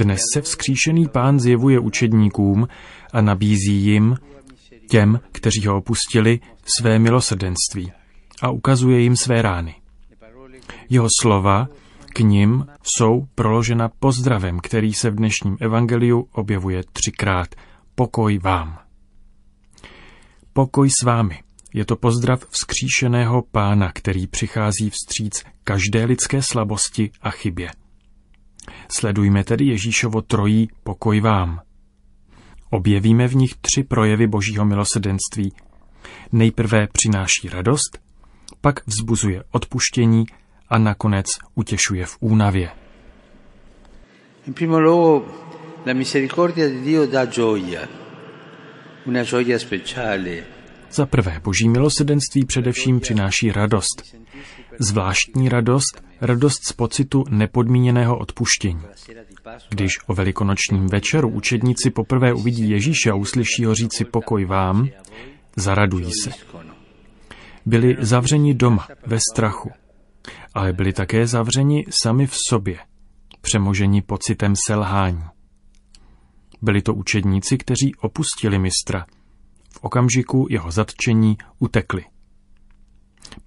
Dnes se vzkříšený pán zjevuje učedníkům a nabízí jim, těm, kteří ho opustili, své milosrdenství a ukazuje jim své rány. Jeho slova k nim jsou proložena pozdravem, který se v dnešním evangeliu objevuje třikrát. Pokoj vám. Pokoj s vámi. Je to pozdrav vzkříšeného pána, který přichází vstříc každé lidské slabosti a chybě. Sledujme tedy Ježíšovo trojí pokoj vám. Objevíme v nich tři projevy božího milosrdenství. Nejprve přináší radost, pak vzbuzuje odpuštění a nakonec utěšuje v únavě. In primo luogo, la misericordia di Dio dà gioia, una gioia speciale. Za prvé, boží milosrdenství především přináší radost. Zvláštní radost, radost z pocitu nepodmíněného odpuštění. Když o velikonočním večeru učedníci poprvé uvidí Ježíše a uslyší ho říci pokoj vám, zaradují se. Byli zavřeni doma, ve strachu, ale byli také zavřeni sami v sobě, přemoženi pocitem selhání. Byli to učedníci, kteří opustili mistra. V okamžiku jeho zatčení utekli.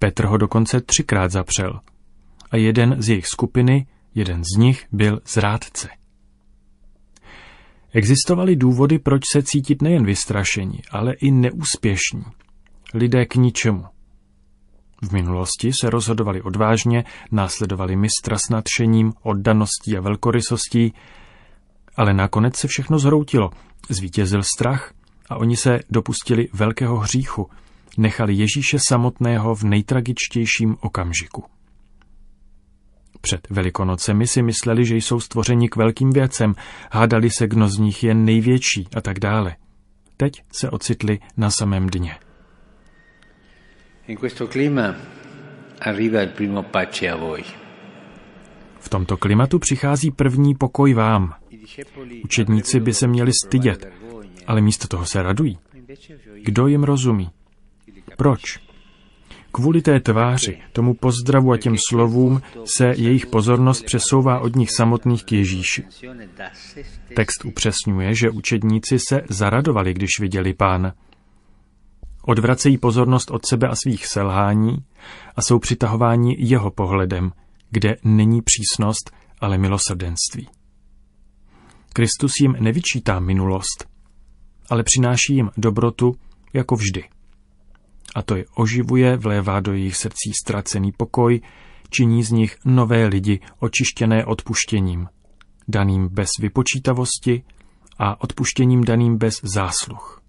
Petr ho dokonce třikrát zapřel a jeden z jejich skupiny, jeden z nich byl zrádce. Existovaly důvody, proč se cítit nejen vystrašení, ale i neúspěšní. Lidé k ničemu. V minulosti se rozhodovali odvážně, následovali mistra s nadšením, oddaností a velkorysostí, ale nakonec se všechno zhroutilo, zvítězil strach a oni se dopustili velkého hříchu, nechali Ježíše samotného v nejtragičtějším okamžiku. Před velikonocemi si mysleli, že jsou stvořeni k velkým věcem, hádali se, kdo z nich je největší a tak dále. Teď se ocitli na samém dně. In questo clima arriva il primo pace a voi. V tomto klimatu přichází první pokoj vám. Učedníci by se měli stydět, ale místo toho se radují. Kdo jim rozumí? Proč? Kvůli té tváři, tomu pozdravu a těm slovům se jejich pozornost přesouvá od nich samotných k Ježíši. Text upřesňuje, že učedníci se zaradovali, když viděli pána. Odvracejí pozornost od sebe a svých selhání a jsou přitahováni jeho pohledem, kde není přísnost, ale milosrdenství. Kristus jim nevyčítá minulost, ale přináší jim dobrotu jako vždy. A to je oživuje, vlévá do jejich srdcí ztracený pokoj, činí z nich nové lidi, očištěné odpuštěním, daným bez vypočítavosti a odpuštěním daným bez zásluh.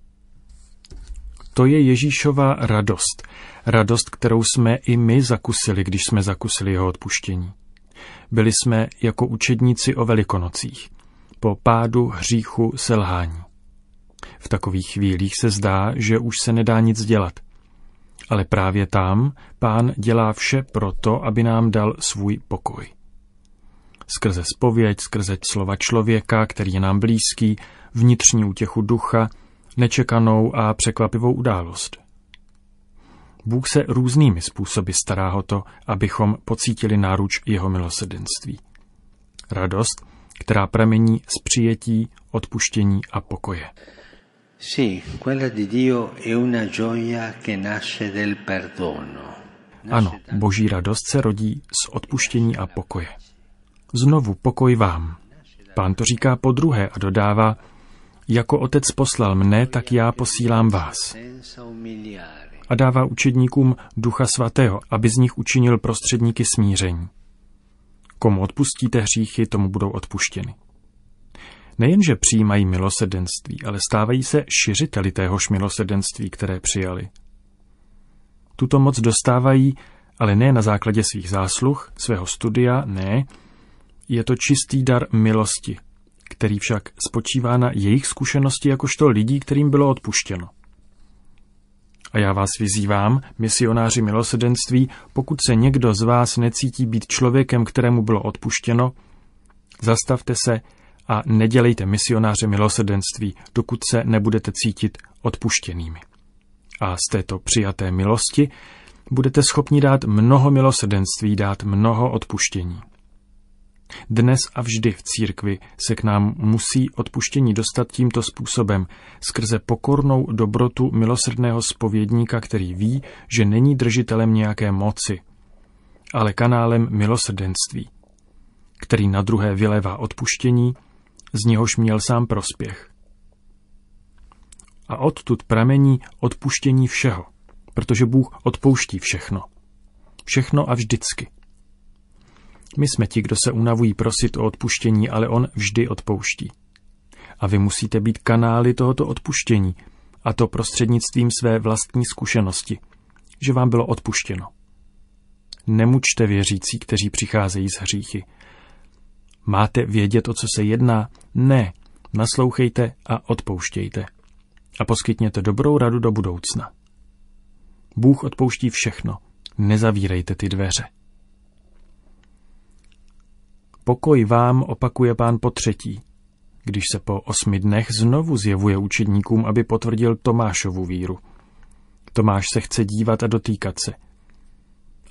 To je Ježíšova radost. Radost, kterou jsme i my zakusili, když jsme zakusili jeho odpuštění. Byli jsme jako učedníci o velikonocích, po pádu, hříchu, selhání. V takových chvílích se zdá, že už se nedá nic dělat. Ale právě tam pán dělá vše proto, aby nám dal svůj pokoj. Skrze spověď, skrze slova člověka, který je nám blízký, vnitřní útěchu ducha, nečekanou a překvapivou událost. Bůh se různými způsoby stará o to, abychom pocítili náruč jeho milosrdenství. Radost, která pramení z přijetí, odpuštění a pokoje. Sì, quella di Dio è una gioia che nasce del perdono. Ano, boží radost se rodí z odpuštění a pokoje. Znovu pokoj vám. Pán to říká po druhé a dodává, jako otec poslal mne, tak já posílám vás. A dává učedníkům ducha svatého, aby z nich učinil prostředníky smíření. Komu odpustíte hříchy, tomu budou odpuštěny. Nejenže přijímají milosedenství, ale stávají se šiřiteli téhož milosedenství, které přijali. Tuto moc dostávají, ale ne na základě svých zásluh, svého studia, ne, je to čistý dar milosti, který však spočívá na jejich zkušenosti jakožto lidí, kterým bylo odpuštěno. A já vás vyzývám, misionáři milosedenství, pokud se někdo z vás necítí být člověkem, kterému bylo odpuštěno, zastavte se a nedělejte misionáře milosedenství, dokud se nebudete cítit odpuštěnými. A z této přijaté milosti budete schopni dát mnoho milosedenství, dát mnoho odpuštění. Dnes a vždy v církvi se k nám musí odpuštění dostat tímto způsobem, skrze pokornou dobrotu milosrdného spovědníka, který ví, že není držitelem nějaké moci, ale kanálem milosrdenství, který na druhé vylévá odpuštění, z něhož měl sám prospěch. A odtud pramení odpuštění všeho, protože Bůh odpouští všechno. Všechno a vždycky. My jsme ti, kdo se unavují prosit o odpuštění, ale on vždy odpouští. A vy musíte být kanály tohoto odpuštění, a to prostřednictvím své vlastní zkušenosti, že vám bylo odpuštěno. Nemučte věřící, kteří přicházejí z hříchy. Máte vědět, o co se jedná? Ne. Naslouchejte a odpouštějte. A poskytněte dobrou radu do budoucna. Bůh odpouští všechno. Nezavírejte ty dveře. Pokoj vám, opakuje pán po třetí, když se po osmi dnech znovu zjevuje učedníkům, aby potvrdil Tomášovu víru. Tomáš se chce dívat a dotýkat se.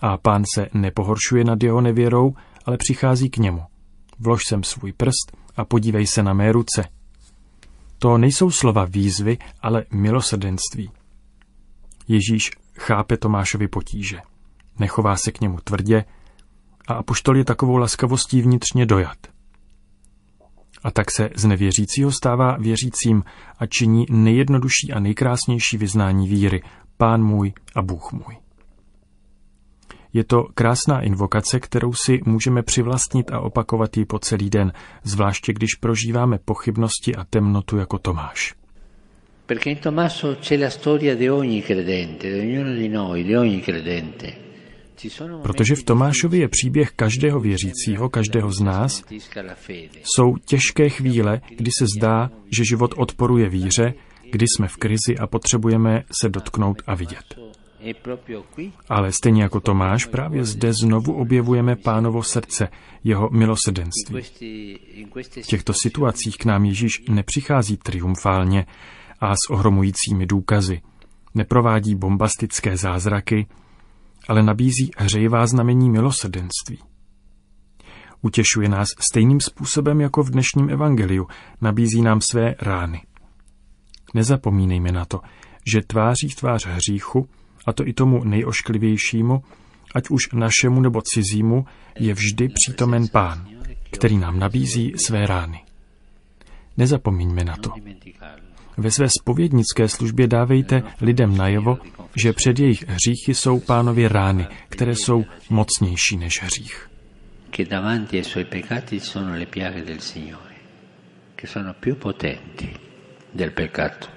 A pán se nepohoršuje nad jeho nevěrou, ale přichází k němu. Vlož sem svůj prst a podívej se na mé ruce. To nejsou slova výzvy, ale milosrdenství. Ježíš chápe Tomášovi potíže. Nechová se k němu tvrdě, a apoštol je takovou laskavostí vnitřně dojat. A tak se z nevěřícího stává věřícím a činí nejjednodušší a nejkrásnější vyznání víry, Pán můj a Bůh můj. Je to krásná invokace, kterou si můžeme přivlastnit a opakovat ji po celý den, zvláště když prožíváme pochybnosti a temnotu jako Tomáš. Perché in Tommaso c'è la storia di ogni credente, di ognuno di noi, di ogni credente. Protože v Tomášovi je příběh každého věřícího, každého z nás, jsou těžké chvíle, kdy se zdá, že život odporuje víře, kdy jsme v krizi a potřebujeme se dotknout a vidět. Ale stejně jako Tomáš, právě zde znovu objevujeme pánovo srdce, jeho milosedenství. V těchto situacích k nám Ježíš nepřichází triumfálně a s ohromujícími důkazy. Neprovádí bombastické zázraky, ale nabízí hřejivá znamení milosrdenství. Utěšuje nás stejným způsobem jako v dnešním evangeliu, nabízí nám své rány. Nezapomínejme na to, že tváří v tvář hříchu, a to i tomu nejošklivějšímu, ať už našemu nebo cizímu, je vždy přítomen Pán, který nám nabízí své rány. Nezapomeňme na to. Ve své spovědnické službě dávejte lidem najevo, že před jejich hříchy jsou pánově rány, které jsou mocnější než hřích. Sono le piaghe del Signore, che sono più potenti del peccato.